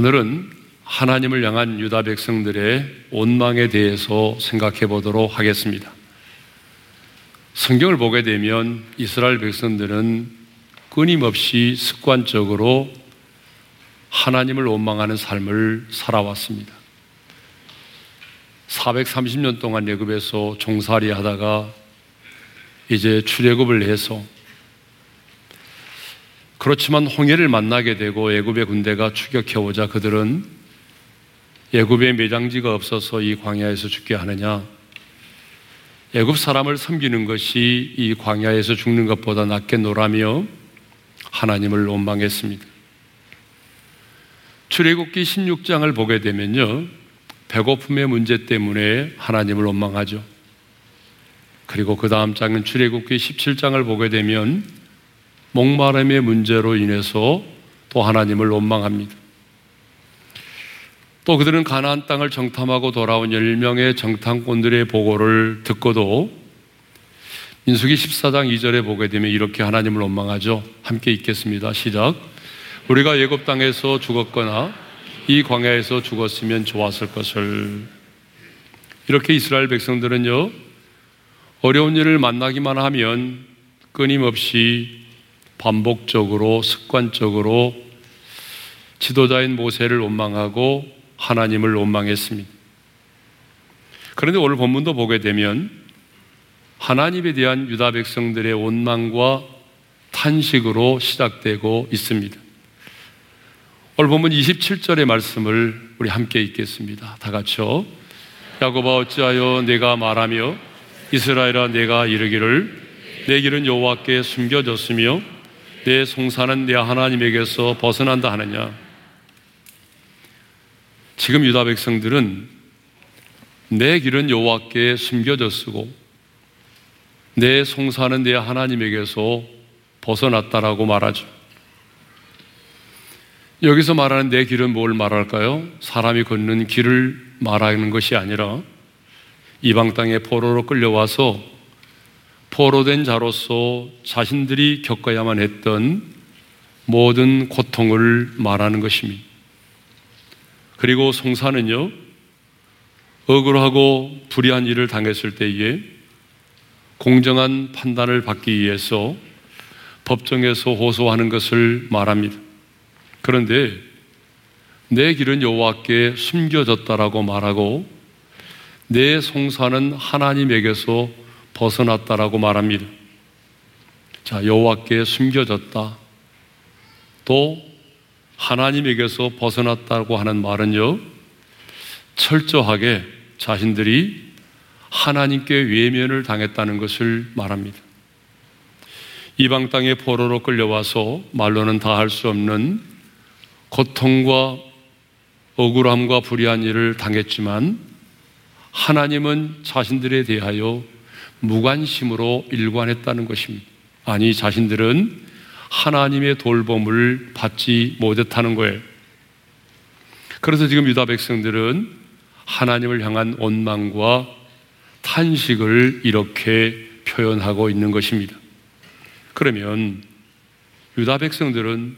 오늘은 하나님을 향한 유다 백성들의 원망에 대해서 생각해 보도록 하겠습니다. 성경을 보게 되면 이스라엘 백성들은 끊임없이 습관적으로 하나님을 원망하는 삶을 살아왔습니다. 430년 동안 예굽에서 종살이 하다가 이제 출애굽을 해서 그렇지만 홍해를 만나게 되고 예굽의 군대가 추격해 오자 그들은 예굽의 매장지가 없어서 이 광야에서 죽게 하느냐 애굽 사람을 섬기는 것이 이 광야에서 죽는 것보다 낫겠노라며 하나님을 원망했습니다. 출애굽기 16장을 보게 되면요. 배고픔의 문제 때문에 하나님을 원망하죠. 그리고 그 다음 장은 출애굽기 17장을 보게 되면 목마름의 문제로 인해서 또 하나님을 원망합니다. 또 그들은 가나안 땅을 정탐하고 돌아온 10명의 정탐꾼들의 보고를 듣고도 민수기 14장 2절에 보게 되면 이렇게 하나님을 원망하죠. 함께 읽겠습니다. 시작. 우리가 예굽 땅에서 죽었거나 이 광야에서 죽었으면 좋았을 것을 이렇게 이스라엘 백성들은요 어려운 일을 만나기만 하면 끊임없이 반복적으로 습관적으로 지도자인 모세를 원망하고 하나님을 원망했습니다. 그런데 오늘 본문도 보게 되면 하나님에 대한 유다 백성들의 원망과 탄식으로 시작되고 있습니다. 오늘 본문 27절의 말씀을 우리 함께 읽겠습니다. 다 같이요. 야곱아 어찌하여 내가 말하며 이스라엘아 내가 이르기를 내 길은 여호와께 숨겨졌으며 내 송사는 내 하나님에게서 벗어난다 하느냐 지금 유다 백성들은 내 길은 여호와께 숨겨졌으고 내 송사는 내 하나님에게서 벗어났다라고 말하죠. 여기서 말하는 내 길은 뭘 말할까요? 사람이 걷는 길을 말하는 것이 아니라 이방 땅에 포로로 끌려와서 포로된 자로서 자신들이 겪어야만 했던 모든 고통을 말하는 것입니다. 그리고 송사는요, 억울하고 불의한 일을 당했을 때에 공정한 판단을 받기 위해서 법정에서 호소하는 것을 말합니다. 그런데 내 길은 여호와께 숨겨졌다라고 말하고 내 송사는 하나님에게서 벗어났다라고 말합니다. 자, 여호와께 숨겨졌다. 또 하나님에게서 벗어났다고 하는 말은요, 철저하게 자신들이 하나님께 외면을 당했다는 것을 말합니다. 이방 땅에 포로로 끌려와서 말로는 다 할 수 없는 고통과 억울함과 불의한 일을 당했지만 하나님은 자신들에 대하여 무관심으로 일관했다는 것입니다. 아니, 자신들은 하나님의 돌봄을 받지 못했다는 거예요. 그래서 지금 유다 백성들은 하나님을 향한 원망과 탄식을 이렇게 표현하고 있는 것입니다. 그러면 유다 백성들은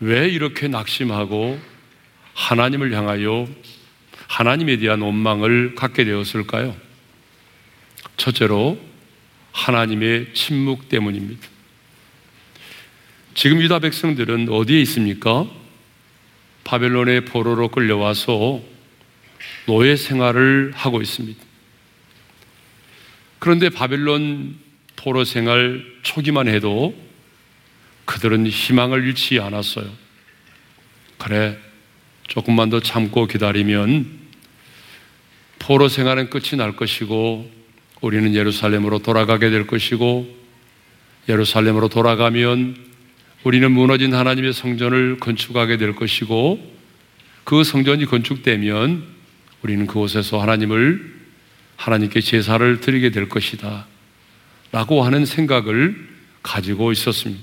왜 이렇게 낙심하고 하나님을 향하여 하나님에 대한 원망을 갖게 되었을까요? 첫째로 하나님의 침묵 때문입니다. 지금 유다 백성들은 어디에 있습니까? 바벨론의 포로로 끌려와서 노예 생활을 하고 있습니다. 그런데 바벨론 포로 생활 초기만 해도 그들은 희망을 잃지 않았어요. 그래, 조금만 더 참고 기다리면 포로 생활은 끝이 날 것이고 우리는 예루살렘으로 돌아가게 될 것이고 예루살렘으로 돌아가면 우리는 무너진 하나님의 성전을 건축하게 될 것이고 그 성전이 건축되면 우리는 그곳에서 하나님을 하나님께 제사를 드리게 될 것이다. 라고 하는 생각을 가지고 있었습니다.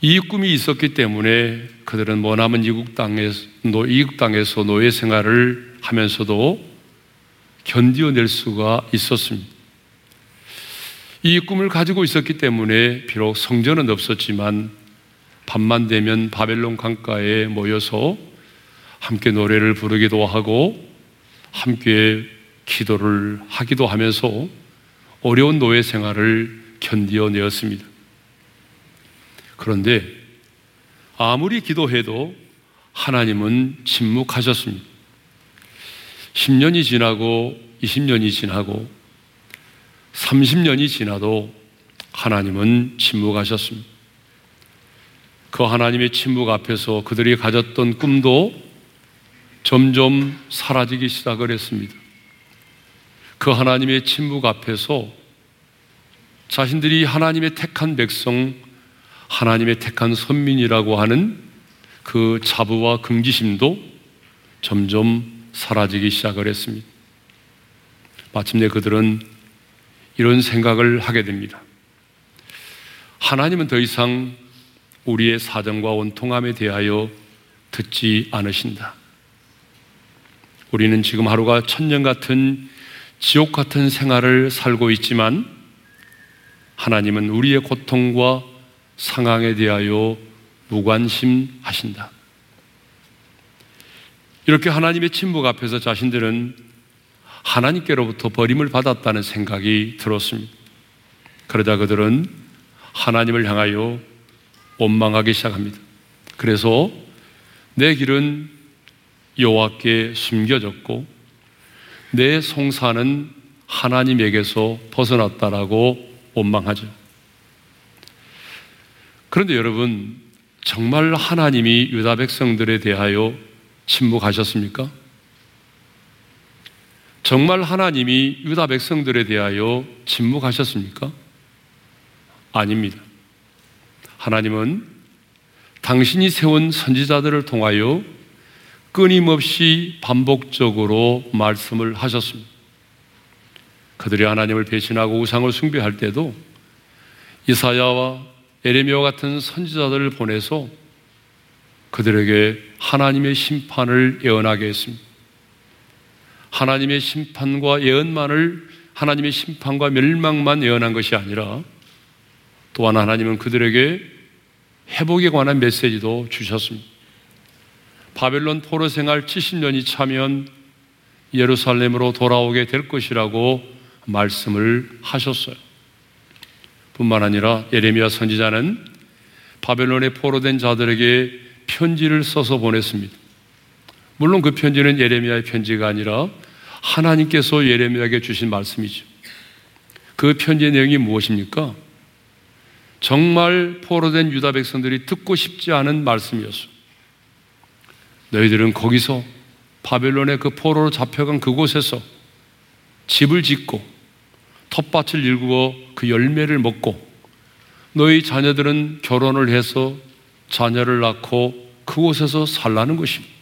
이 꿈이 있었기 때문에 그들은 머나먼 이국 땅에서, 이국 땅에서 노예 생활을 하면서도 견디어낼 수가 있었습니다. 이 꿈을 가지고 있었기 때문에 비록 성전은 없었지만 밤만 되면 바벨론 강가에 모여서 함께 노래를 부르기도 하고 함께 기도를 하기도 하면서 어려운 노예 생활을 견디어내었습니다. 그런데 아무리 기도해도 하나님은 침묵하셨습니다. 10년이 지나고 20년이 지나고 30년이 지나도 하나님은 침묵하셨습니다. 그 하나님의 침묵 앞에서 그들이 가졌던 꿈도 점점 사라지기 시작을 했습니다. 그 하나님의 침묵 앞에서 자신들이 하나님의 택한 백성, 하나님의 택한 선민이라고 하는 그 자부와 긍지심도 점점 사라지기 시작을 했습니다. 마침내 그들은 이런 생각을 하게 됩니다. 하나님은 더 이상 우리의 사정과 원통함에 대하여 듣지 않으신다. 우리는 지금 하루가 천년 같은 지옥 같은 생활을 살고 있지만 하나님은 우리의 고통과 상황에 대하여 무관심하신다. 이렇게 하나님의 침묵 앞에서 자신들은 하나님께로부터 버림을 받았다는 생각이 들었습니다. 그러자 그들은 하나님을 향하여 원망하기 시작합니다. 그래서 내 길은 여호와께 숨겨졌고 내 송사는 하나님에게서 벗어났다라고 원망하죠. 그런데 여러분 정말 하나님이 유다 백성들에 대하여 침묵하셨습니까? 정말 하나님이 유다 백성들에 대하여 침묵하셨습니까? 아닙니다. 하나님은 당신이 세운 선지자들을 통하여 끊임없이 반복적으로 말씀을 하셨습니다. 그들이 하나님을 배신하고 우상을 숭배할 때도 이사야와 에레미야 같은 선지자들을 보내서 그들에게 하나님의 심판을 예언하게 했습니다. 하나님의 심판과 예언만을 하나님의 심판과 멸망만 예언한 것이 아니라 또한 하나님은 그들에게 회복에 관한 메시지도 주셨습니다. 바벨론 포로 생활 70년이 차면 예루살렘으로 돌아오게 될 것이라고 말씀을 하셨어요. 뿐만 아니라 예레미야 선지자는 바벨론에 포로된 자들에게 편지를 써서 보냈습니다. 물론 그 편지는 예레미야의 편지가 아니라 하나님께서 예레미야에게 주신 말씀이죠. 그 편지의 내용이 무엇입니까? 정말 포로된 유다 백성들이 듣고 싶지 않은 말씀이었어. 너희들은 거기서 바벨론의 그 포로로 잡혀간 그곳에서 집을 짓고 텃밭을 일구어 그 열매를 먹고 너희 자녀들은 결혼을 해서 자녀를 낳고 그곳에서 살라는 것입니다.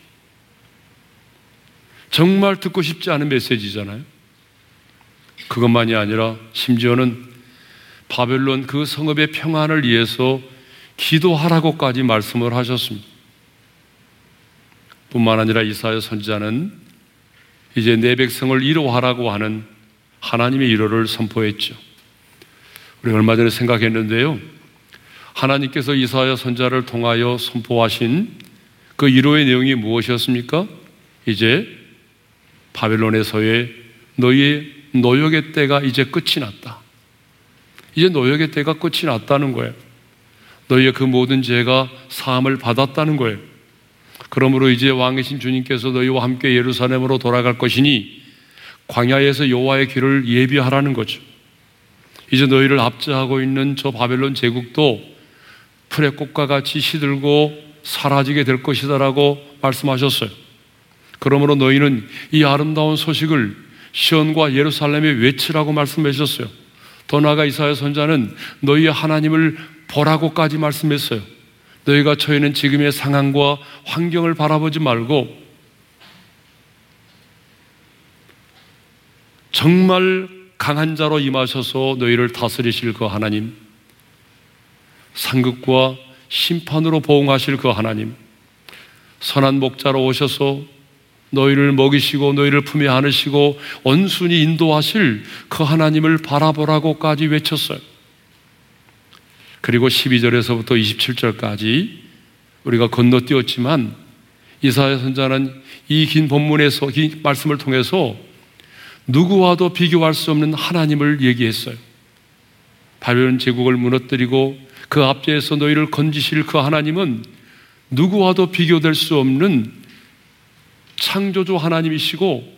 정말 듣고 싶지 않은 메시지잖아요. 그것만이 아니라 심지어는 바벨론 그 성읍의 평안을 위해서 기도하라고까지 말씀을 하셨습니다. 뿐만 아니라 이사야 선지자는 이제 내 백성을 이루하라고 하는 하나님의 이로를 선포했죠. 우리 얼마 전에 생각했는데요. 하나님께서 이사야 선자를 통하여 선포하신 그 이로의 내용이 무엇이었습니까? 이제 바벨론에서의 너희의 노역의 때가 이제 끝이 났다. 이제 노역의 때가 끝이 났다는 거예요. 너희의 그 모든 죄가 사함을 받았다는 거예요. 그러므로 이제 왕이신 주님께서 너희와 함께 예루살렘으로 돌아갈 것이니 광야에서 여호와의 길을 예비하라는 거죠. 이제 너희를 압제하고 있는 저 바벨론 제국도 풀의 꽃과 같이 시들고 사라지게 될 것이다라고 말씀하셨어요. 그러므로 너희는 이 아름다운 소식을 시온과 예루살렘에 외치라고 말씀해 주셨어요. 더 나아가 이사야 선자는 너희의 하나님을 보라고까지 말씀했어요. 너희가 처해는 지금의 상황과 환경을 바라보지 말고 정말 강한 자로 임하셔서 너희를 다스리실 그 하나님, 상급과 심판으로 보응하실 그 하나님, 선한 목자로 오셔서 너희를 먹이시고 너희를 품에 안으시고 온순히 인도하실 그 하나님을 바라보라고까지 외쳤어요. 그리고 12절에서부터 27절까지 우리가 건너뛰었지만 이사야 선자는 이 긴 본문에서 긴 말씀을 통해서 누구와도 비교할 수 없는 하나님을 얘기했어요. 바벨론 제국을 무너뜨리고 그 앞제에서 너희를 건지실 그 하나님은 누구와도 비교될 수 없는 창조주 하나님이시고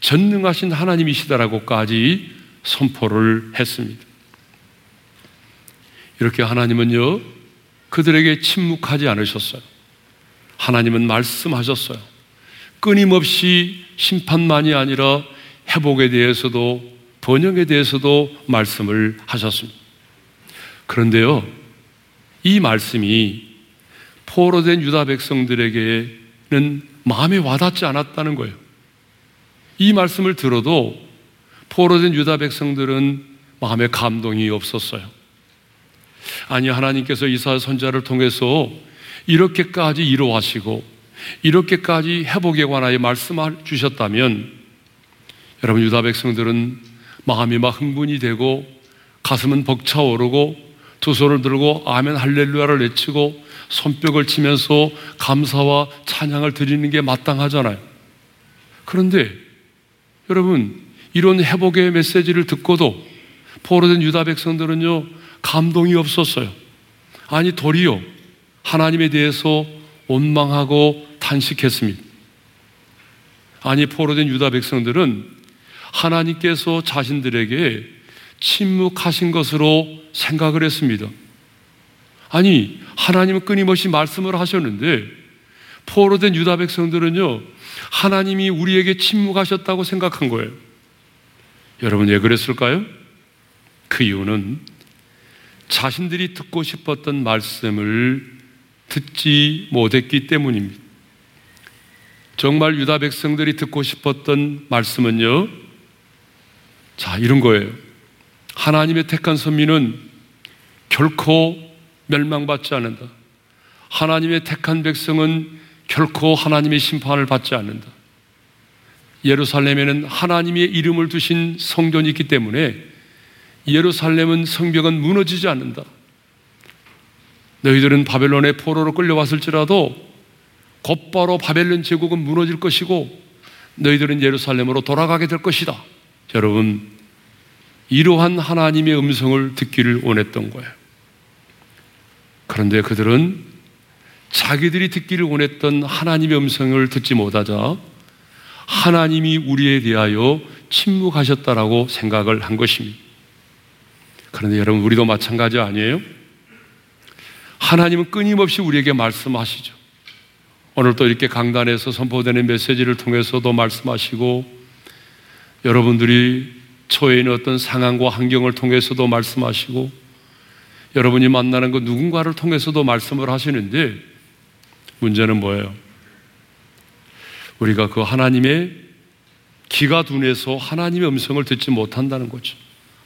전능하신 하나님이시다라고까지 선포를 했습니다. 이렇게 하나님은요, 그들에게 침묵하지 않으셨어요. 하나님은 말씀하셨어요. 끊임없이 심판만이 아니라 회복에 대해서도 번영에 대해서도 말씀을 하셨습니다. 그런데요, 이 말씀이 포로된 유다 백성들에게는 마음에 와닿지 않았다는 거예요. 이 말씀을 들어도 포로된 유다 백성들은 마음에 감동이 없었어요. 아니, 하나님께서 이사 선자를 통해서 이렇게까지 이루하시고 이렇게까지 회복에 관하여 말씀을 주셨다면 여러분 유다 백성들은 마음이 막 흥분이 되고 가슴은 벅차오르고 두 손을 들고 아멘 할렐루야를 외치고 손뼉을 치면서 감사와 찬양을 드리는 게 마땅하잖아요. 그런데 여러분 이런 회복의 메시지를 듣고도 포로된 유다 백성들은요 감동이 없었어요. 아니 도리어 하나님에 대해서 원망하고 탄식했습니다. 아니 포로된 유다 백성들은 하나님께서 자신들에게 침묵하신 것으로 생각을 했습니다. 아니, 하나님은 끊임없이 말씀을 하셨는데, 포로된 유다 백성들은요, 하나님이 우리에게 침묵하셨다고 생각한 거예요. 여러분, 왜 그랬을까요? 그 이유는 자신들이 듣고 싶었던 말씀을 듣지 못했기 때문입니다. 정말 유다 백성들이 듣고 싶었던 말씀은요, 자, 이런 거예요. 하나님의 택한 선민은 결코 멸망받지 않는다. 하나님의 택한 백성은 결코 하나님의 심판을 받지 않는다. 예루살렘에는 하나님의 이름을 두신 성전이 있기 때문에 예루살렘은 성벽은 무너지지 않는다. 너희들은 바벨론의 포로로 끌려왔을지라도 곧바로 바벨론 제국은 무너질 것이고 너희들은 예루살렘으로 돌아가게 될 것이다. 여러분, 이러한 하나님의 음성을 듣기를 원했던 거예요. 그런데 그들은 자기들이 듣기를 원했던 하나님의 음성을 듣지 못하자 하나님이 우리에 대하여 침묵하셨다라고 생각을 한 것입니다. 그런데 여러분, 우리도 마찬가지 아니에요? 하나님은 끊임없이 우리에게 말씀하시죠. 오늘 또 이렇게 강단에서 선포되는 메시지를 통해서도 말씀하시고 여러분들이 처해 있는 어떤 상황과 환경을 통해서도 말씀하시고 여러분이 만나는 그 누군가를 통해서도 말씀을 하시는데 문제는 뭐예요? 우리가 그 하나님의 기가 둔해서 하나님의 음성을 듣지 못한다는 거죠.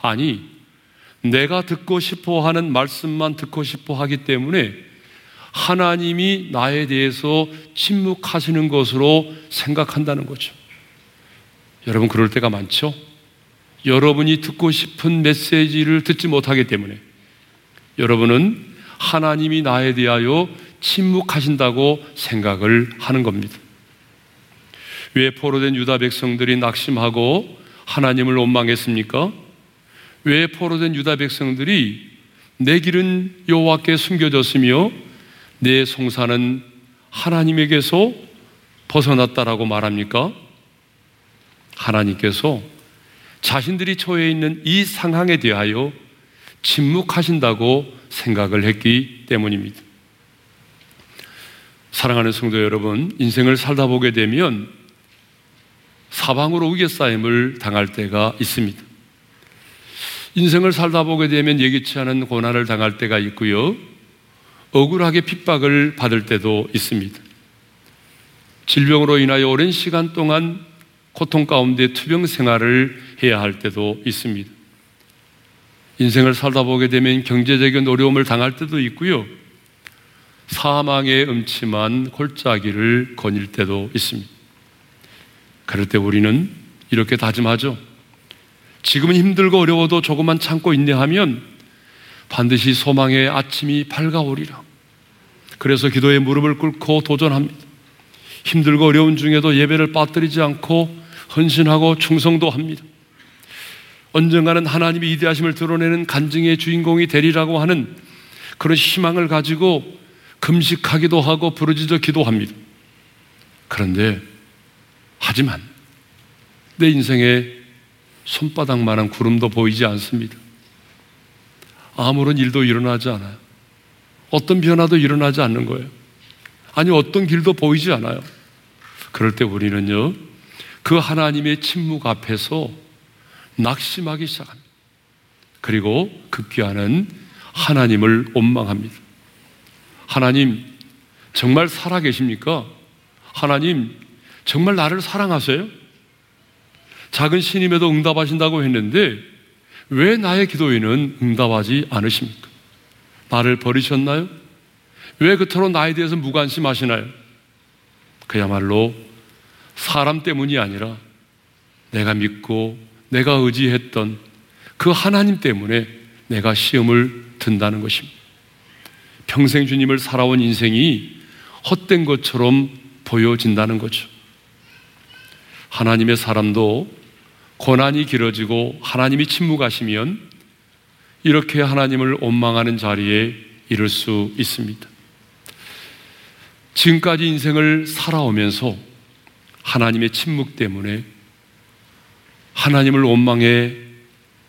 아니, 내가 듣고 싶어 하는 말씀만 듣고 싶어 하기 때문에 하나님이 나에 대해서 침묵하시는 것으로 생각한다는 거죠. 여러분 그럴 때가 많죠? 여러분이 듣고 싶은 메시지를 듣지 못하기 때문에 여러분은 하나님이 나에 대하여 침묵하신다고 생각을 하는 겁니다. 왜 포로된 유다 백성들이 낙심하고 하나님을 원망했습니까? 왜 포로된 유다 백성들이 내 길은 여호와께 숨겨졌으며 내 송사는 하나님에게서 벗어났다라고 말합니까? 하나님께서 자신들이 처해 있는 이 상황에 대하여 침묵하신다고 생각을 했기 때문입니다. 사랑하는 성도 여러분, 인생을 살다 보게 되면 사방으로 우겨싸임을 당할 때가 있습니다. 인생을 살다 보게 되면 예기치 않은 고난을 당할 때가 있고요. 억울하게 핍박을 받을 때도 있습니다. 질병으로 인하여 오랜 시간 동안 고통 가운데 투병 생활을 해야 할 때도 있습니다. 인생을 살다 보게 되면 경제적인 어려움을 당할 때도 있고요. 사망의 음침한 골짜기를 거닐 때도 있습니다. 그럴 때 우리는 이렇게 다짐하죠. 지금은 힘들고 어려워도 조금만 참고 인내하면 반드시 소망의 아침이 밝아오리라. 그래서 기도에 무릎을 꿇고 도전합니다. 힘들고 어려운 중에도 예배를 빠뜨리지 않고 헌신하고 충성도 합니다. 언젠가는 하나님이 이대하심을 드러내는 간증의 주인공이 되리라고 하는 그런 희망을 가지고 금식하기도 하고 부르짖어 기도합니다. 그런데 하지만 내 인생에 손바닥만한 구름도 보이지 않습니다. 아무런 일도 일어나지 않아요. 어떤 변화도 일어나지 않는 거예요. 아니, 어떤 길도 보이지 않아요. 그럴 때 우리는요, 그 하나님의 침묵 앞에서 낙심하기 시작합니다. 그리고 급기야는 하나님을 원망합니다. 하나님, 정말 살아 계십니까? 하나님, 정말 나를 사랑하세요? 작은 신임에도 응답하신다고 했는데 왜 나의 기도에는 응답하지 않으십니까? 나를 버리셨나요? 왜 그토록 나에 대해서 무관심하시나요? 그야말로 사람 때문이 아니라 내가 믿고 내가 의지했던 그 하나님 때문에 내가 시험을 든다는 것입니다. 평생 주님을 살아온 인생이 헛된 것처럼 보여진다는 거죠. 하나님의 사람도 고난이 길어지고 하나님이 침묵하시면 이렇게 하나님을 원망하는 자리에 이를 수 있습니다. 지금까지 인생을 살아오면서 하나님의 침묵 때문에 하나님을 원망해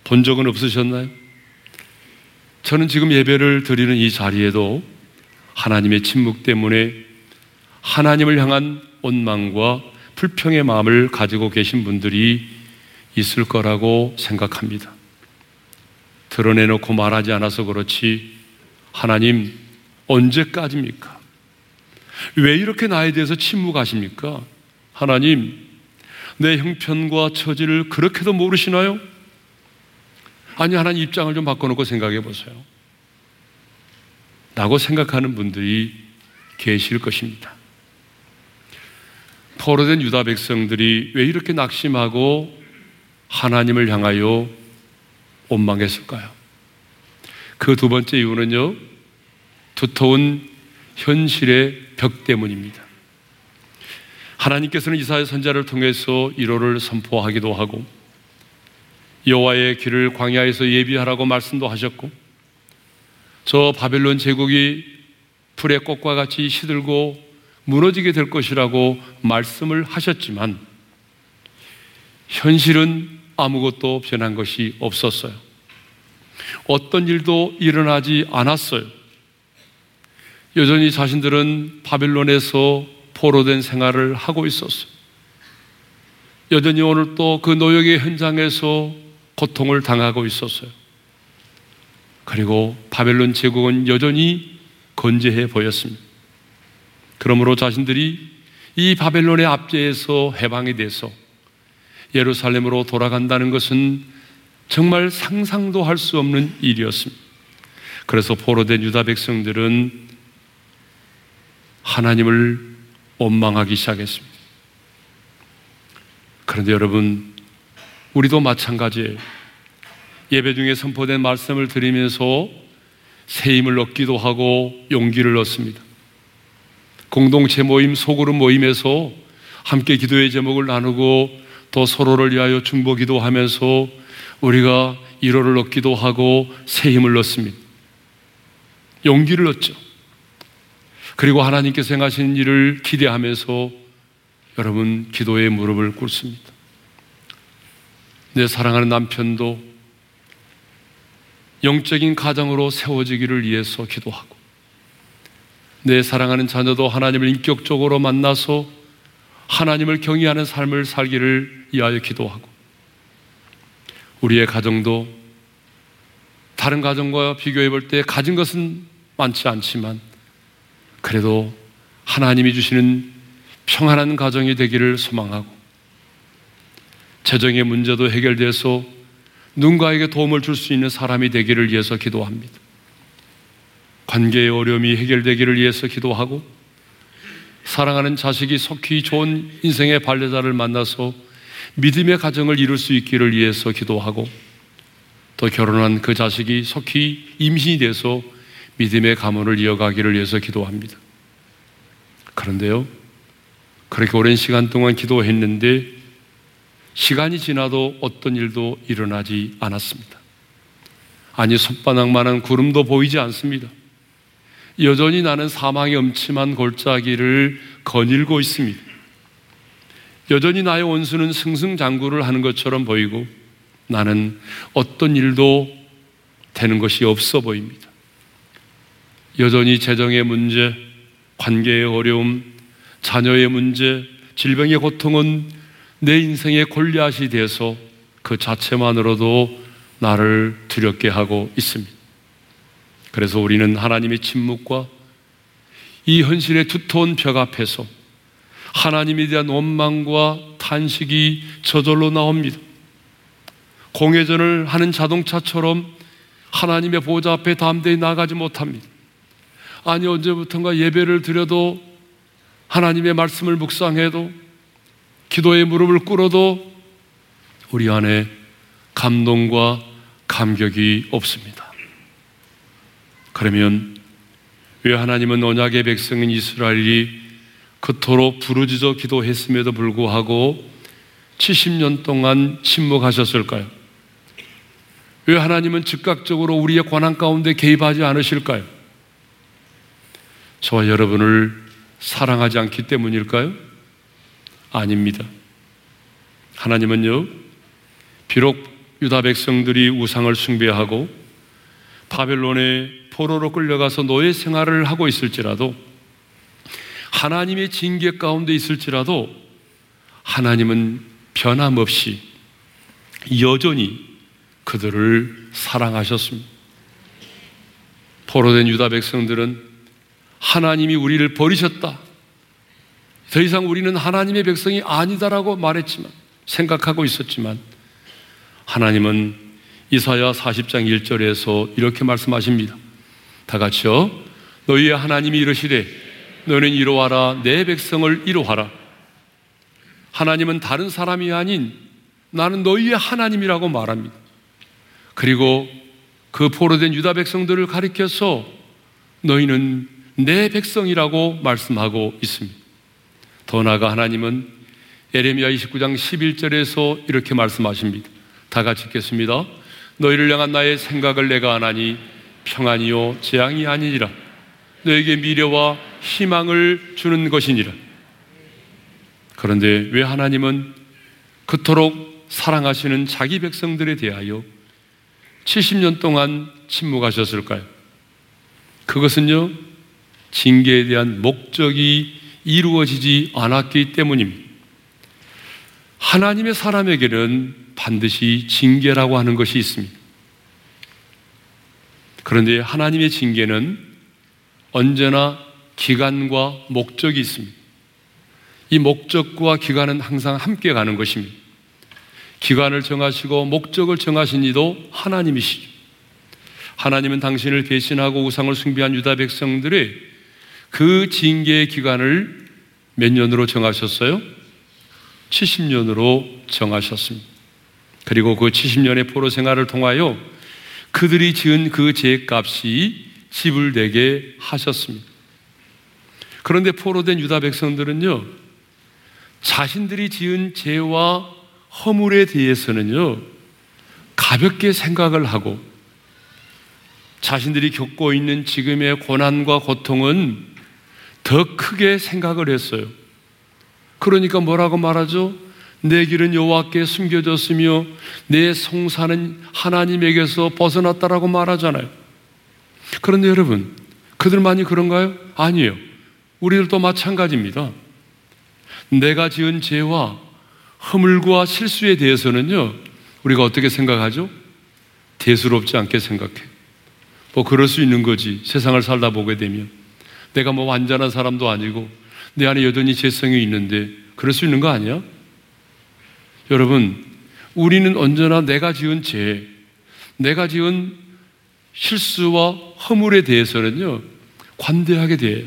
본 적은 없으셨나요? 저는 지금 예배를 드리는 이 자리에도 하나님의 침묵 때문에 하나님을 향한 원망과 불평의 마음을 가지고 계신 분들이 있을 거라고 생각합니다. 드러내놓고 말하지 않아서 그렇지 하나님 언제까지입니까? 왜 이렇게 나에 대해서 침묵하십니까? 하나님 내 형편과 처지를 그렇게도 모르시나요? 아니 하나님 입장을 좀 바꿔놓고 생각해 보세요. 라고 생각하는 분들이 계실 것입니다. 포로된 유다 백성들이 왜 이렇게 낙심하고 하나님을 향하여 원망했을까요? 그 두 번째 이유는요, 두터운 현실의 벽 때문입니다. 하나님께서는 이사야 선자를 통해서 1호를 선포하기도 하고 여호와의 길을 광야에서 예비하라고 말씀도 하셨고 저 바벨론 제국이 풀의 꽃과 같이 시들고 무너지게 될 것이라고 말씀을 하셨지만 현실은 아무것도 변한 것이 없었어요. 어떤 일도 일어나지 않았어요. 여전히 자신들은 바빌론에서 포로된 생활을 하고 있었어요. 여전히 오늘 또 그 노역의 현장에서 고통을 당하고 있었어요. 그리고 바벨론 제국은 여전히 건재해 보였습니다. 그러므로 자신들이 이 바벨론의 압제에서 해방이 돼서 예루살렘으로 돌아간다는 것은 정말 상상도 할 수 없는 일이었습니다. 그래서 포로된 유다 백성들은 하나님을 원망하기 시작했습니다. 그런데 여러분, 우리도 마찬가지예요. 예배 중에 선포된 말씀을 드리면서 새 힘을 얻기도 하고 용기를 얻습니다. 공동체 모임, 소그룹 모임에서 함께 기도의 제목을 나누고 또 서로를 위하여 중보 기도하면서 우리가 위로를 얻기도 하고 새 힘을 얻습니다. 용기를 얻죠. 그리고 하나님께서 행하신 일을 기대하면서 여러분 기도의 무릎을 꿇습니다. 내 사랑하는 남편도 영적인 가정으로 세워지기를 위해서 기도하고 내 사랑하는 자녀도 하나님을 인격적으로 만나서 하나님을 경외하는 삶을 살기를 위하여 기도하고 우리의 가정도 다른 가정과 비교해 볼 때 가진 것은 많지 않지만 그래도 하나님이 주시는 평안한 가정이 되기를 소망하고 재정의 문제도 해결돼서 누군가에게 도움을 줄 수 있는 사람이 되기를 위해서 기도합니다. 관계의 어려움이 해결되기를 위해서 기도하고 사랑하는 자식이 속히 좋은 인생의 반려자를 만나서 믿음의 가정을 이룰 수 있기를 위해서 기도하고 또 결혼한 그 자식이 속히 임신이 돼서 믿음의 가문을 이어가기를 위해서 기도합니다. 그런데요, 그렇게 오랜 시간 동안 기도했는데 시간이 지나도 어떤 일도 일어나지 않았습니다. 아니, 손바닥만한 구름도 보이지 않습니다. 여전히 나는 사망의 음침한 골짜기를 거닐고 있습니다. 여전히 나의 원수는 승승장구를 하는 것처럼 보이고 나는 어떤 일도 되는 것이 없어 보입니다. 여전히 재정의 문제, 관계의 어려움, 자녀의 문제, 질병의 고통은 내 인생의 골리앗이 돼서 그 자체만으로도 나를 두렵게 하고 있습니다. 그래서 우리는 하나님의 침묵과 이 현실의 두터운 벽 앞에서 하나님에 대한 원망과 탄식이 저절로 나옵니다. 공회전을 하는 자동차처럼 하나님의 보좌 앞에 담대히 나가지 못합니다. 아니, 언제부턴가 예배를 드려도 하나님의 말씀을 묵상해도 기도의 무릎을 꿇어도 우리 안에 감동과 감격이 없습니다. 그러면 왜 하나님은 언약의 백성인 이스라엘이 그토록 부르짖어 기도했음에도 불구하고 70년 동안 침묵하셨을까요? 왜 하나님은 즉각적으로 우리의 권한 가운데 개입하지 않으실까요? 저와 여러분을 사랑하지 않기 때문일까요? 아닙니다. 하나님은요, 비록 유다 백성들이 우상을 숭배하고 바벨론의 포로로 끌려가서 노예 생활을 하고 있을지라도 하나님의 징계 가운데 있을지라도 하나님은 변함없이 여전히 그들을 사랑하셨습니다. 포로된 유다 백성들은 하나님이 우리를 버리셨다. 더 이상 우리는 하나님의 백성이 아니다라고 말했지만, 생각하고 있었지만, 하나님은 이사야 40장 1절에서 이렇게 말씀하십니다. 다 같이요. 너희의 하나님이 이르시되, 너는 이루하라, 내 백성을 이루하라. 하나님은 다른 사람이 아닌 나는 너희의 하나님이라고 말합니다. 그리고 그 포로된 유다 백성들을 가리켜서 너희는 내 백성이라고 말씀하고 있습니다. 더 나아가 하나님은 에레미야 29장 11절에서 이렇게 말씀하십니다. 다 같이 읽겠습니다. 너희를 향한 나의 생각을 내가 안하니 평안이요 재앙이 아니니라. 너에게 미래와 희망을 주는 것이니라. 그런데 왜 하나님은 그토록 사랑하시는 자기 백성들에 대하여 70년 동안 침묵하셨을까요? 그것은요, 징계에 대한 목적이 이루어지지 않았기 때문입니다. 하나님의 사람에게는 반드시 징계라고 하는 것이 있습니다. 그런데 하나님의 징계는 언제나 기간과 목적이 있습니다. 이 목적과 기간은 항상 함께 가는 것입니다. 기간을 정하시고 목적을 정하신 이도 하나님이시죠. 하나님은 당신을 배신하고 우상을 숭배한 유다 백성들의 그 징계의 기간을 몇 년으로 정하셨어요? 70년으로 정하셨습니다. 그리고 그 70년의 포로 생활을 통하여 그들이 지은 그 죄값이 지불되게 하셨습니다. 그런데 포로된 유다 백성들은요, 자신들이 지은 죄와 허물에 대해서는요, 가볍게 생각을 하고 자신들이 겪고 있는 지금의 고난과 고통은 더 크게 생각을 했어요. 그러니까 뭐라고 말하죠? 내 길은 여호와께 숨겨졌으며 내 성사는 하나님에게서 벗어났다라고 말하잖아요. 그런데 여러분, 그들만이 그런가요? 아니에요. 우리들도 마찬가지입니다. 내가 지은 죄와 허물과 실수에 대해서는요, 우리가 어떻게 생각하죠? 대수롭지 않게 생각해. 뭐, 그럴 수 있는 거지. 세상을 살다 보게 되면. 내가 뭐 완전한 사람도 아니고, 내 안에 여전히 죄성이 있는데, 그럴 수 있는 거 아니야? 여러분, 우리는 언제나 내가 지은 죄, 내가 지은 실수와 허물에 대해서는요, 관대하게 돼요.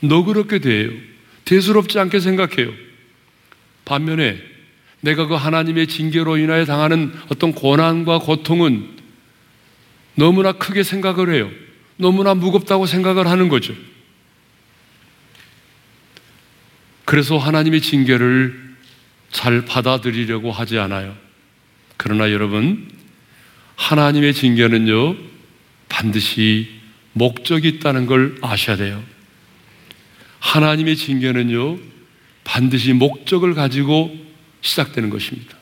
너그럽게 돼요. 대수롭지 않게 생각해요. 반면에 내가 그 하나님의 징계로 인하여 당하는 어떤 고난과 고통은 너무나 크게 생각을 해요. 너무나 무겁다고 생각을 하는 거죠. 그래서 하나님의 징계를 잘 받아들이려고 하지 않아요. 그러나 여러분, 하나님의 징계는요, 반드시 목적이 있다는 걸 아셔야 돼요. 하나님의 징계는요, 반드시 목적을 가지고 시작되는 것입니다.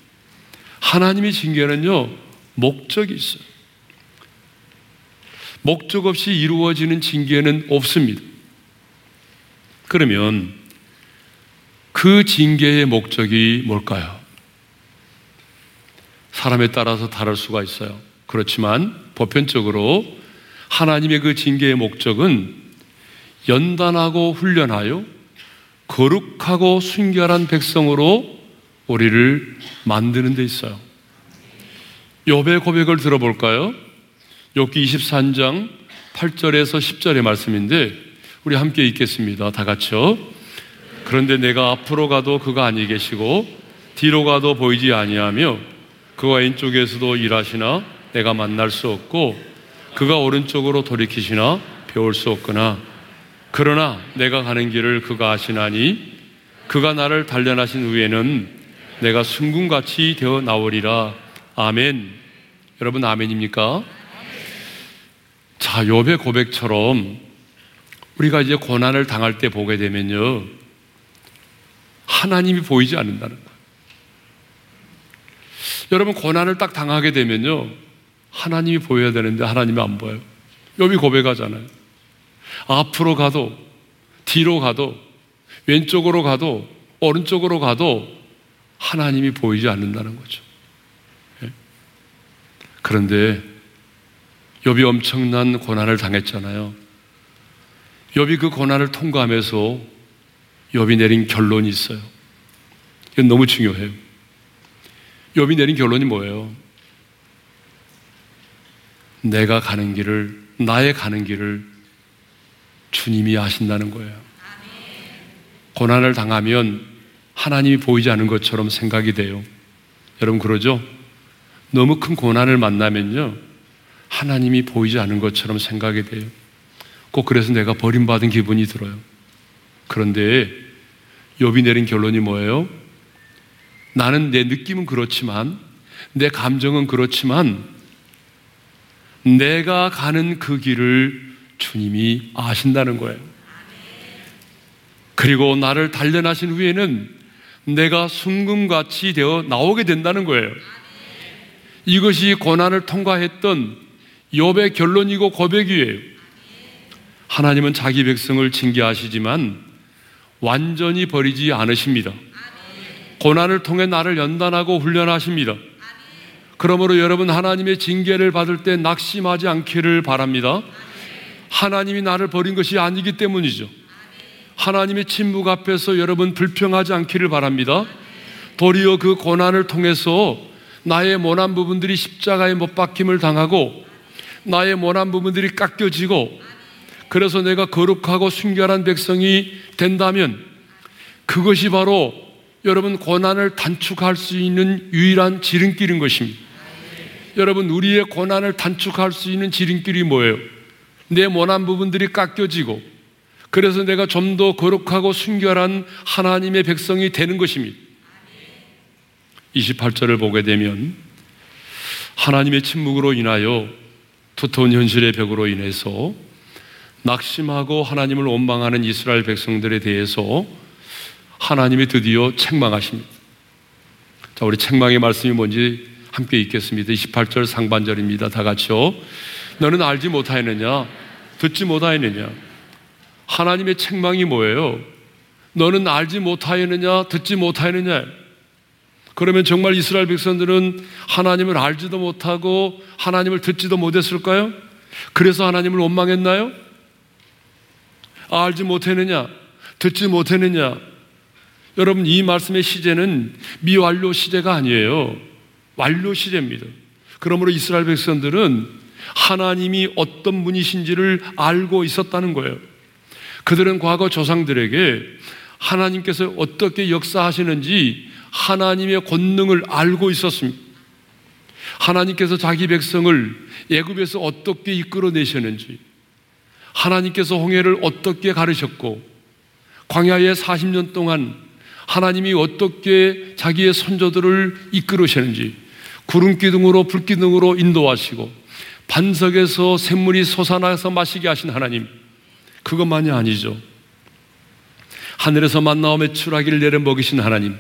하나님의 징계는요, 목적이 있어요. 목적 없이 이루어지는 징계는 없습니다. 그러면 그 징계의 목적이 뭘까요? 사람에 따라서 다를 수가 있어요. 그렇지만 보편적으로 하나님의 그 징계의 목적은 연단하고 훈련하여 거룩하고 순결한 백성으로 우리를 만드는 데 있어요. 욥의 고백을 들어볼까요? 욥기 23장 8절에서 10절의 말씀인데 우리 함께 읽겠습니다. 다 같이요. 그런데 내가 앞으로 가도 그가 아니 계시고 뒤로 가도 보이지 아니하며 그가 왼쪽에서도 일하시나 내가 만날 수 없고 그가 오른쪽으로 돌이키시나 배울 수 없구나. 그러나 내가 가는 길을 그가 아시나니 그가 나를 단련하신 후에는 내가 순금같이 되어 나오리라. 아멘. 여러분 아멘입니까? 자, 욥의 고백처럼 우리가 이제 고난을 당할 때 보게 되면요. 하나님이 보이지 않는다는 거예요. 여러분 고난을 딱 당하게 되면요. 하나님이 보여야 되는데 하나님이 안 보여요. 욥이 고백하잖아요. 앞으로 가도 뒤로 가도 왼쪽으로 가도 오른쪽으로 가도 하나님이 보이지 않는다는 거죠. 예? 그런데 욥이 엄청난 고난을 당했잖아요. 욥이 그 고난을 통과하면서 욥이 내린 결론이 있어요. 이건 너무 중요해요. 욥이 내린 결론이 뭐예요? 내가 가는 길을 나의 가는 길을 주님이 아신다는 거예요. 고난을 당하면 하나님이 보이지 않은 것처럼 생각이 돼요. 여러분 그러죠? 너무 큰 고난을 만나면요. 하나님이 보이지 않은 것처럼 생각이 돼요. 꼭 그래서 내가 버림받은 기분이 들어요. 그런데 욥이 내린 결론이 뭐예요? 나는 내 느낌은 그렇지만 내 감정은 그렇지만 내가 가는 그 길을 주님이 아신다는 거예요. 그리고 나를 단련하신 후에는 내가 순금같이 되어 나오게 된다는 거예요. 이것이 고난을 통과했던 욥의 결론이고 고백이에요. 하나님은 자기 백성을 징계하시지만 완전히 버리지 않으십니다. 고난을 통해 나를 연단하고 훈련하십니다. 그러므로 여러분 하나님의 징계를 받을 때 낙심하지 않기를 바랍니다. 하나님이 나를 버린 것이 아니기 때문이죠. 하나님의 침묵 앞에서 여러분 불평하지 않기를 바랍니다. 도리어 그 고난을 통해서 나의 모난 부분들이 십자가에 못 박힘을 당하고 나의 모난 부분들이 깎여지고 그래서 내가 거룩하고 순결한 백성이 된다면 그것이 바로 여러분 고난을 단축할 수 있는 유일한 지름길인 것입니다. 여러분 우리의 고난을 단축할 수 있는 지름길이 뭐예요? 내 모난 부분들이 깎여지고 그래서 내가 좀 더 거룩하고 순결한 하나님의 백성이 되는 것입니다. 28절을 보게 되면 하나님의 침묵으로 인하여 두터운 현실의 벽으로 인해서 낙심하고 하나님을 원망하는 이스라엘 백성들에 대해서 하나님이 드디어 책망하십니다. 자, 우리 책망의 말씀이 뭔지 함께 읽겠습니다. 28절 상반절입니다. 다 같이요. 너는 알지 못하였느냐? 듣지 못하였느냐? 하나님의 책망이 뭐예요? 너는 알지 못하였느냐? 듣지 못하였느냐? 그러면 정말 이스라엘 백성들은 하나님을 알지도 못하고 하나님을 듣지도 못했을까요? 그래서 하나님을 원망했나요? 알지 못했느냐? 듣지 못했느냐? 여러분, 이 말씀의 시제는 미완료 시대가 아니에요. 완료 시대입니다. 그러므로 이스라엘 백성들은 하나님이 어떤 분이신지를 알고 있었다는 거예요. 그들은 과거 조상들에게 하나님께서 어떻게 역사하시는지 하나님의 권능을 알고 있었습니다. 하나님께서 자기 백성을 애굽에서 어떻게 이끌어내셨는지 하나님께서 홍해를 어떻게 가르셨고 광야에 40년 동안 하나님이 어떻게 자기의 선조들을 이끌으시는지 구름 기둥으로 불 기둥으로 인도하시고 반석에서 샘물이 솟아나서 마시게 하신 하나님 그것만이 아니죠. 하늘에서 만나오 매출하기를 내려 먹이신 하나님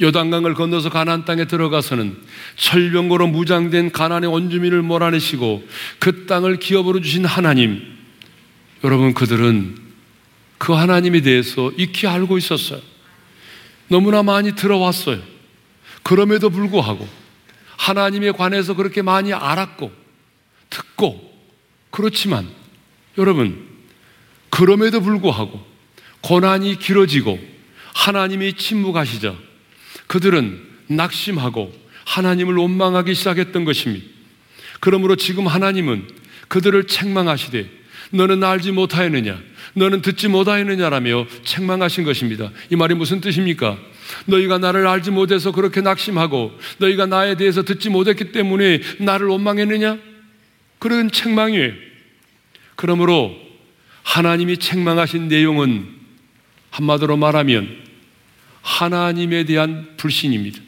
요단강을 건너서 가나안 땅에 들어가서는 철병거로 무장된 가나안의 원주민을 몰아내시고 그 땅을 기업으로 주신 하나님 여러분 그들은 그 하나님에 대해서 익히 알고 있었어요. 너무나 많이 들어왔어요. 그럼에도 불구하고 하나님에 관해서 그렇게 많이 알았고 듣고 그렇지만 여러분 그럼에도 불구하고 고난이 길어지고 하나님이 침묵하시자 그들은 낙심하고 하나님을 원망하기 시작했던 것입니다. 그러므로 지금 하나님은 그들을 책망하시되 너는 알지 못하였느냐 너는 듣지 못하였느냐라며 책망하신 것입니다. 이 말이 무슨 뜻입니까? 너희가 나를 알지 못해서 그렇게 낙심하고 너희가 나에 대해서 듣지 못했기 때문에 나를 원망했느냐? 그런 책망이에요. 그러므로 하나님이 책망하신 내용은 한마디로 말하면 하나님에 대한 불신입니다.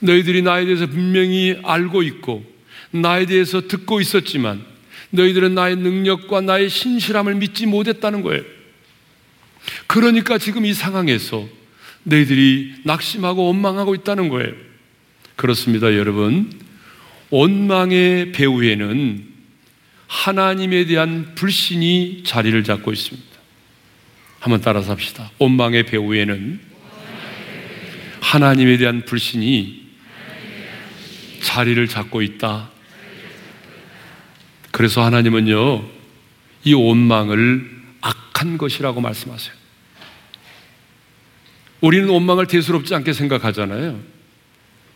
너희들이 나에 대해서 분명히 알고 있고 나에 대해서 듣고 있었지만 너희들은 나의 능력과 나의 신실함을 믿지 못했다는 거예요. 그러니까 지금 이 상황에서 너희들이 낙심하고 원망하고 있다는 거예요. 그렇습니다, 여러분. 원망의 배후에는 하나님에 대한 불신이 자리를 잡고 있습니다. 한번 따라서 합시다. 원망의 배후에는 하나님에 대한 불신이 자리를 잡고 있다. 그래서 하나님은요, 이 원망을 악한 것이라고 말씀하세요. 우리는 원망을 대수롭지 않게 생각하잖아요.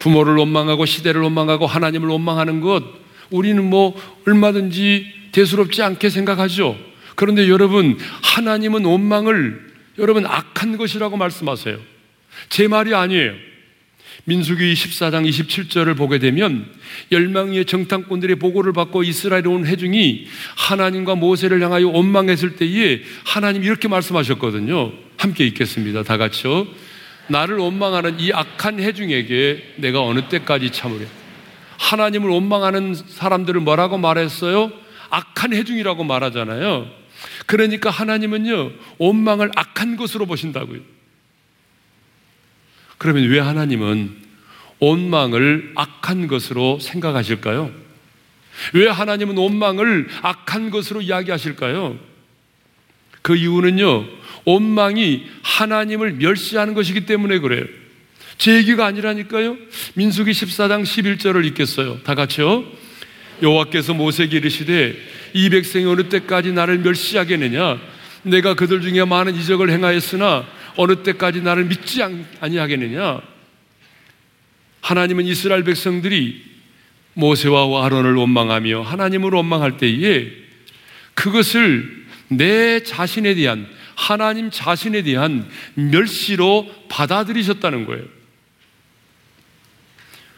부모를 원망하고 시대를 원망하고 하나님을 원망하는 것, 우리는 뭐 얼마든지 대수롭지 않게 생각하죠. 그런데 여러분, 하나님은 원망을 여러분 악한 것이라고 말씀하세요. 제 말이 아니에요. 민수기 14장 27절을 보게 되면 열망의 정탐꾼들의 보고를 받고 이스라엘에 온 회중이 하나님과 모세를 향하여 원망했을 때에 하나님 이렇게 말씀하셨거든요. 함께 읽겠습니다. 다 같이요. 나를 원망하는 이 악한 회중에게 내가 어느 때까지 참으려. 하나님을 원망하는 사람들을 뭐라고 말했어요? 악한 회중이라고 말하잖아요. 그러니까 하나님은요, 원망을 악한 것으로 보신다고요. 그러면 왜 하나님은 원망을 악한 것으로 생각하실까요? 왜 하나님은 원망을 악한 것으로 이야기하실까요? 그 이유는요, 원망이 하나님을 멸시하는 것이기 때문에 그래요. 제 얘기가 아니라니까요. 민수기 14장 11절을 읽겠어요. 다 같이요. 여호와께서 모세에게 이르시되 이 백성이 어느 때까지 나를 멸시하겠느냐 내가 그들 중에 많은 이적을 행하였으나 어느 때까지 나를 믿지 아니하겠느냐 하나님은 이스라엘 백성들이 모세와 아론을 원망하며 하나님을 원망할 때에 그것을 내 자신에 대한 하나님 자신에 대한 멸시로 받아들이셨다는 거예요.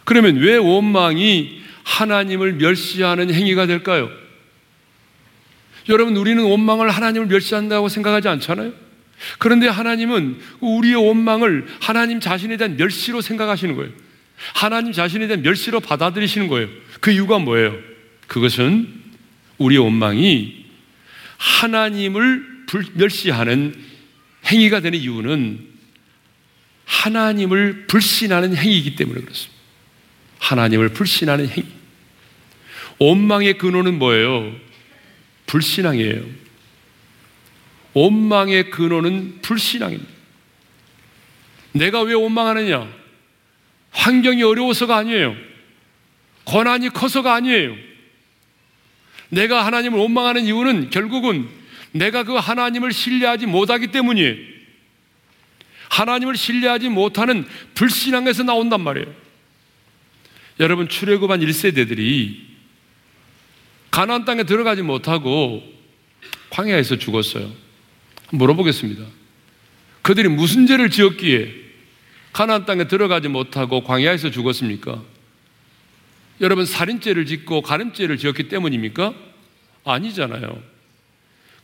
그러면 왜 원망이 하나님을 멸시하는 행위가 될까요? 여러분, 우리는 원망을 하나님을 멸시한다고 생각하지 않잖아요? 그런데 하나님은 우리의 원망을 하나님 자신에 대한 멸시로 생각하시는 거예요. 하나님 자신에 대한 멸시로 받아들이시는 거예요. 그 이유가 뭐예요? 그것은 우리의 원망이 하나님을 멸시하는 행위가 되는 이유는 하나님을 불신하는 행위이기 때문에 그렇습니다. 하나님을 불신하는 행위. 원망의 근원은 뭐예요? 불신앙이에요. 원망의 근원은 불신앙입니다. 내가 왜 원망하느냐? 환경이 어려워서가 아니에요. 고난이 커서가 아니에요. 내가 하나님을 원망하는 이유는 결국은 내가 그 하나님을 신뢰하지 못하기 때문이에요. 하나님을 신뢰하지 못하는 불신앙에서 나온단 말이에요. 여러분 출애굽한 1세대들이 가나안 땅에 들어가지 못하고 광야에서 죽었어요. 물어보겠습니다. 그들이 무슨 죄를 지었기에 가나안 땅에 들어가지 못하고 광야에서 죽었습니까? 여러분 살인죄를 짓고 가늠죄를 지었기 때문입니까? 아니잖아요.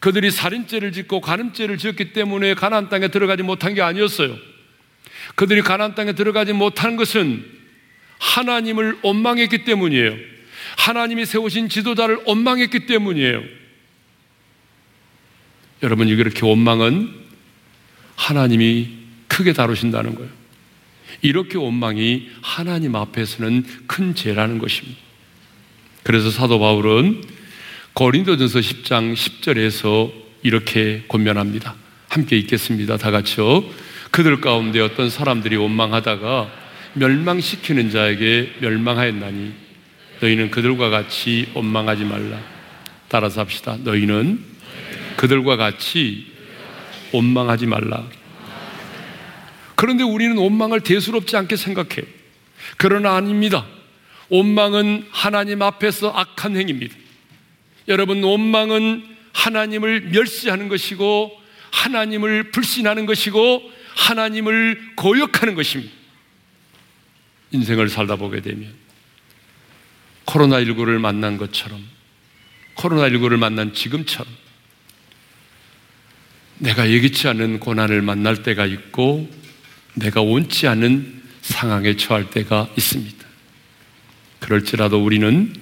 그들이 살인죄를 짓고 간음죄를 지었기 때문에 가나안 땅에 들어가지 못한 게 아니었어요. 그들이 가나안 땅에 들어가지 못한 것은 하나님을 원망했기 때문이에요. 하나님이 세우신 지도자를 원망했기 때문이에요. 여러분 이렇게 원망은 하나님이 크게 다루신다는 거예요. 이렇게 원망이 하나님 앞에서는 큰 죄라는 것입니다. 그래서 사도 바울은 고린도전서 10장 10절에서 이렇게 권면합니다. 함께 읽겠습니다. 다 같이요. 그들 가운데 어떤 사람들이 원망하다가 멸망시키는 자에게 멸망하였나니 너희는 그들과 같이 원망하지 말라. 따라서 합시다. 너희는 그들과 같이 원망하지 말라. 그런데 우리는 원망을 대수롭지 않게 생각해. 그러나 아닙니다. 원망은 하나님 앞에서 악한 행위입니다. 여러분, 원망은 하나님을 멸시하는 것이고, 하나님을 불신하는 것이고, 하나님을 고역하는 것입니다. 인생을 살다 보게 되면, 코로나19를 만난 것처럼, 코로나19를 만난 지금처럼, 내가 예기치 않은 고난을 만날 때가 있고, 내가 원치 않은 상황에 처할 때가 있습니다. 그럴지라도 우리는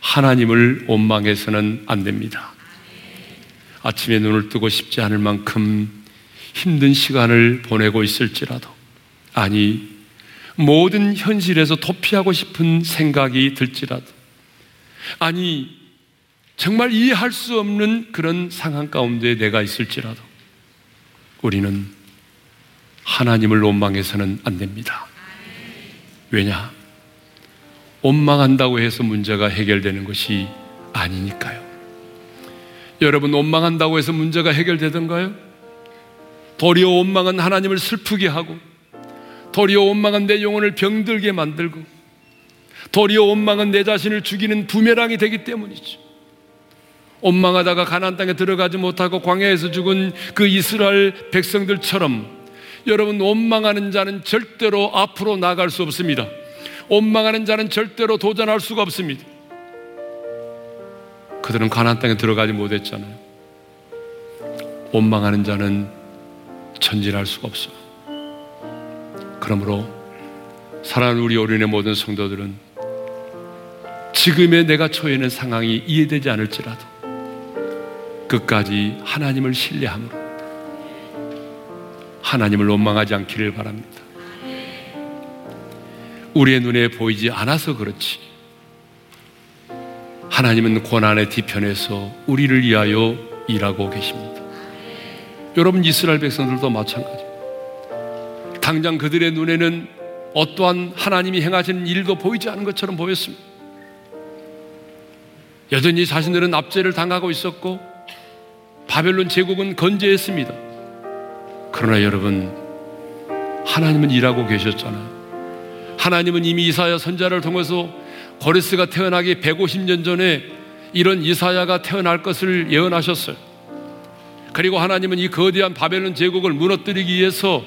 하나님을 원망해서는 안 됩니다. 아침에 눈을 뜨고 싶지 않을 만큼 힘든 시간을 보내고 있을지라도, 아니, 모든 현실에서 도피하고 싶은 생각이 들지라도, 아니, 정말 이해할 수 없는 그런 상황 가운데 내가 있을지라도, 우리는 하나님을 원망해서는 안 됩니다. 왜냐? 원망한다고 해서 문제가 해결되는 것이 아니니까요. 여러분, 원망한다고 해서 문제가 해결되던가요? 도리어 원망은 하나님을 슬프게 하고, 도리어 원망은 내 영혼을 병들게 만들고, 도리어 원망은 내 자신을 죽이는 부메랑이 되기 때문이죠. 원망하다가 가나안 땅에 들어가지 못하고 광야에서 죽은 그 이스라엘 백성들처럼 여러분 원망하는 자는 절대로 앞으로 나갈 수 없습니다. 원망하는 자는 절대로 도전할 수가 없습니다. 그들은 가나안 땅에 들어가지 못했잖아요. 원망하는 자는 전진할 수가 없어요. 그러므로 사랑하는 우리 어린의 모든 성도들은 지금의 내가 처해 있는 상황이 이해되지 않을지라도 끝까지 하나님을 신뢰함으로 하나님을 원망하지 않기를 바랍니다. 우리의 눈에 보이지 않아서 그렇지. 하나님은 고난의 뒤편에서 우리를 위하여 일하고 계십니다. 여러분 이스라엘 백성들도 마찬가지. 당장 그들의 눈에는 어떠한 하나님이 행하시는 일도 보이지 않은 것처럼 보였습니다. 여전히 자신들은 압제를 당하고 있었고 바벨론 제국은 건재했습니다. 그러나 여러분 하나님은 일하고 계셨잖아요. 하나님은 이미 이사야 선자를 통해서 고레스가 태어나기 150년 전에 이런 이사야가 태어날 것을 예언하셨어요. 그리고 하나님은 이 거대한 바벨론 제국을 무너뜨리기 위해서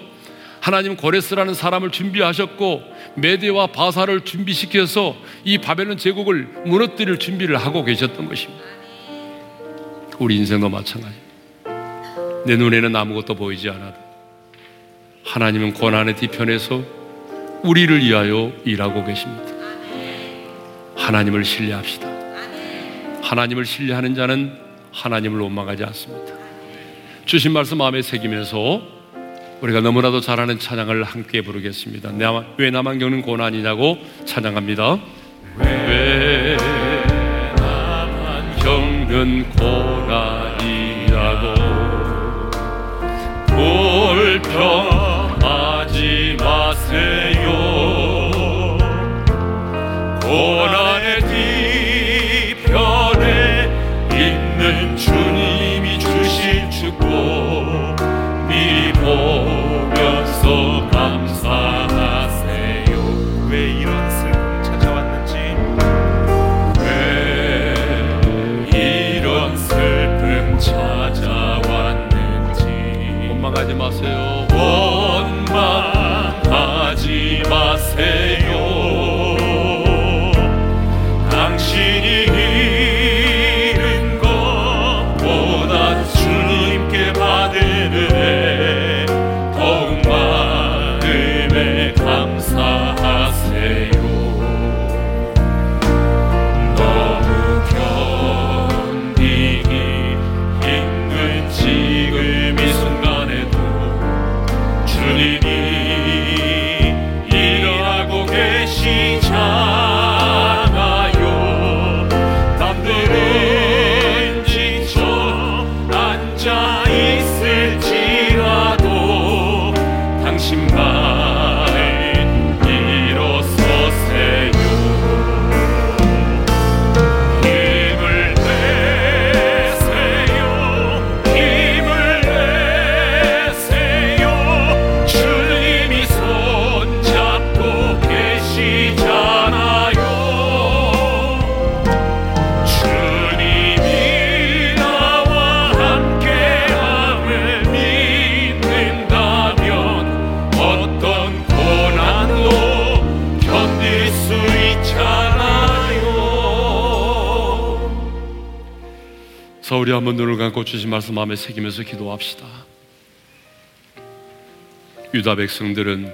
하나님 고레스라는 사람을 준비하셨고 메대와 바사를 준비시켜서 이 바벨론 제국을 무너뜨릴 준비를 하고 계셨던 것입니다. 우리 인생도 마찬가지. 내 눈에는 아무것도 보이지 않아도 하나님은 고난의 뒤편에서 우리를 위하여 일하고 계십니다. 하나님을 신뢰합시다. 하나님을 신뢰하는 자는 하나님을 원망하지 않습니다. 주신 말씀 마음에 새기면서 우리가 너무나도 잘하는 찬양을 함께 부르겠습니다. 왜 나만 겪는 고난이냐고 찬양합니다. 왜 겪는 고난이냐고 불평하지 마세요. 고난 한번 눈을 감고 주신 말씀 마음에 새기면서 기도합시다. 유다 백성들은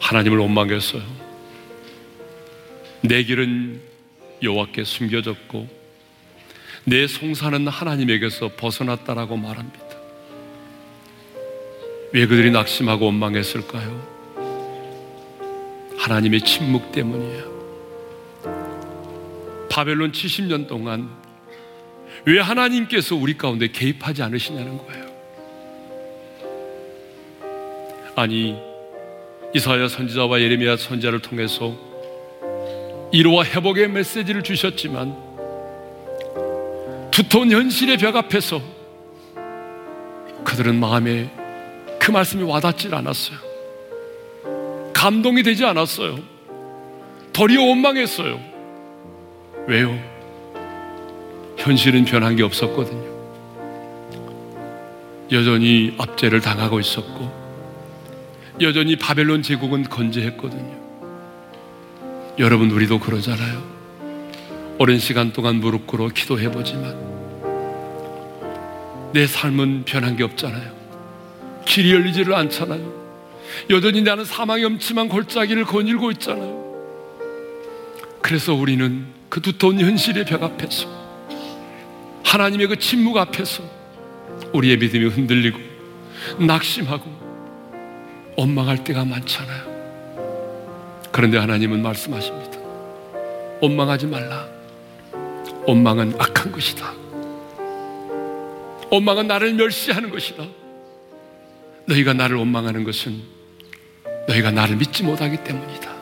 하나님을 원망했어요. 내 길은 여호와께 숨겨졌고 내 송사는 하나님에게서 벗어났다라고 말합니다. 왜 그들이 낙심하고 원망했을까요? 하나님의 침묵 때문이에요. 바벨론 70년 동안 왜 하나님께서 우리 가운데 개입하지 않으시냐는 거예요. 아니, 이사야 선지자와 예레미야 선지자를 통해서 이로와 회복의 메시지를 주셨지만 두터운 현실의 벽 앞에서 그들은 마음에 그 말씀이 와닿질 않았어요. 감동이 되지 않았어요. 도리어 원망했어요. 왜요? 현실은 변한 게 없었거든요. 여전히 압제를 당하고 있었고, 여전히 바벨론 제국은 건재했거든요. 여러분, 우리도 그러잖아요. 오랜 시간 동안 무릎 꿇어 기도해보지만, 내 삶은 변한 게 없잖아요. 길이 열리지를 않잖아요. 여전히 나는 사망의 엄침한 골짜기를 거닐고 있잖아요. 그래서 우리는 그 두터운 현실의 벽 앞에서 하나님의 그 침묵 앞에서 우리의 믿음이 흔들리고 낙심하고 원망할 때가 많잖아요. 그런데 하나님은 말씀하십니다. 원망하지 말라. 원망은 악한 것이다. 원망은 나를 멸시하는 것이다. 너희가 나를 원망하는 것은 너희가 나를 믿지 못하기 때문이다.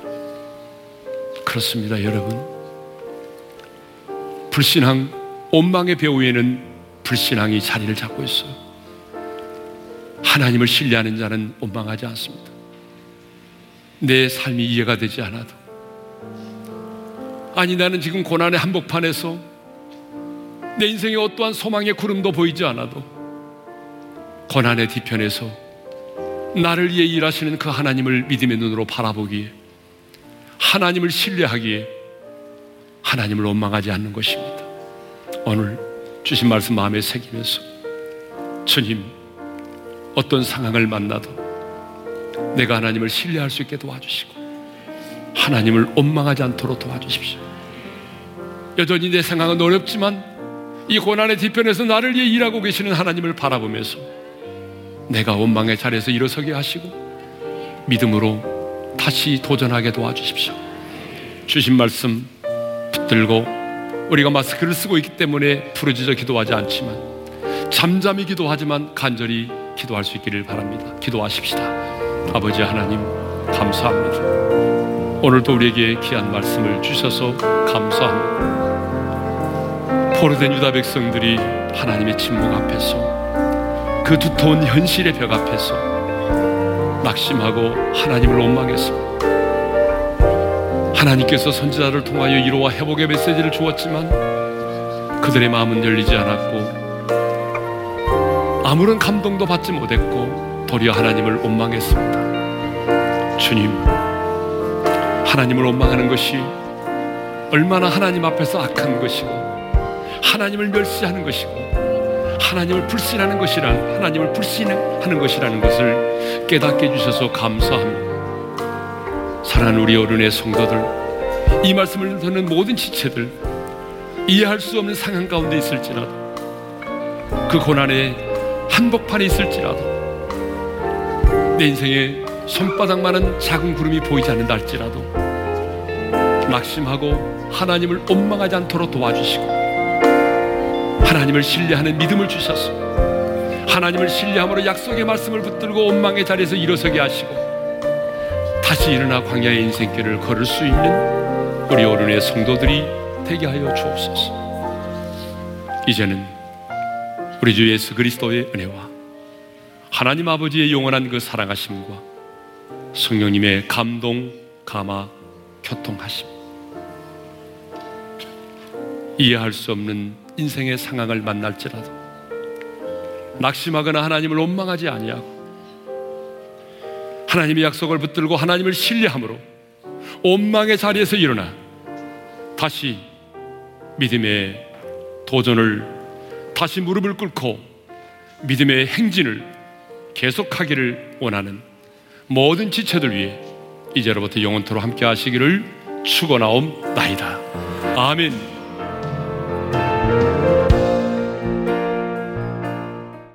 그렇습니다, 여러분. 불신앙, 원망의 배후에는 불신앙이 자리를 잡고 있어요. 하나님을 신뢰하는 자는 원망하지 않습니다. 내 삶이 이해가 되지 않아도. 아니, 나는 지금 고난의 한복판에서 내 인생에 어떠한 소망의 구름도 보이지 않아도 고난의 뒤편에서 나를 위해 일하시는 그 하나님을 믿음의 눈으로 바라보기에 하나님을 신뢰하기에 하나님을 원망하지 않는 것입니다. 오늘 주신 말씀 마음에 새기면서 주님 어떤 상황을 만나도 내가 하나님을 신뢰할 수 있게 도와주시고 하나님을 원망하지 않도록 도와주십시오. 여전히 내 상황은 어렵지만 이 고난의 뒤편에서 나를 위해 일하고 계시는 하나님을 바라보면서 내가 원망의 자리에서 일어서게 하시고 믿음으로 다시 도전하게 도와주십시오. 주신 말씀 붙들고 우리가 마스크를 쓰고 있기 때문에 부르짖어 기도하지 않지만 잠잠히 기도하지만 간절히 기도할 수 있기를 바랍니다. 기도하십시다. 아버지 하나님 감사합니다. 오늘도 우리에게 귀한 말씀을 주셔서 감사합니다. 포로된 유다 백성들이 하나님의 침묵 앞에서 그 두터운 현실의 벽 앞에서 낙심하고 하나님을 원망했습니다. 하나님께서 선지자를 통하여 이로와 회복의 메시지를 주었지만 그들의 마음은 열리지 않았고 아무런 감동도 받지 못했고 도리어 하나님을 원망했습니다. 주님, 하나님을 원망하는 것이 얼마나 하나님 앞에서 악한 것이고 하나님을 멸시하는 것이고 하나님을 불신하는 것이라 하나님을 불신하는 것이라는 것을 깨닫게 해주셔서 감사합니다. 사랑하는 우리 어른의 성도들, 이 말씀을 듣는 모든 지체들, 이해할 수 없는 상황 가운데 있을지라도, 그 고난의 한복판에 있을지라도, 내 인생에 손바닥만한 작은 구름이 보이지 않는다 할지라도, 낙심하고 하나님을 원망하지 않도록 도와주시고, 하나님을 신뢰하는 믿음을 주셔서, 하나님을 신뢰함으로 약속의 말씀을 붙들고 원망의 자리에서 일어서게 하시고, 다시 일어나 광야의 인생길을 걸을 수 있는 우리 어른의 성도들이 되게 하여 주옵소서. 이제는 우리 주 예수 그리스도의 은혜와 하나님 아버지의 영원한 그 사랑하심과 성령님의 감동, 감화, 교통하심 이해할 수 없는 인생의 상황을 만날지라도 낙심하거나 하나님을 원망하지 아니하고 하나님의 약속을 붙들고 하나님을 신뢰함으로 원망의 자리에서 일어나 다시 믿음의 도전을 다시 무릎을 꿇고 믿음의 행진을 계속하기를 원하는 모든 지체들 위해 이제로부터 영원토로 함께 하시기를 축원하옵나이다. 아멘.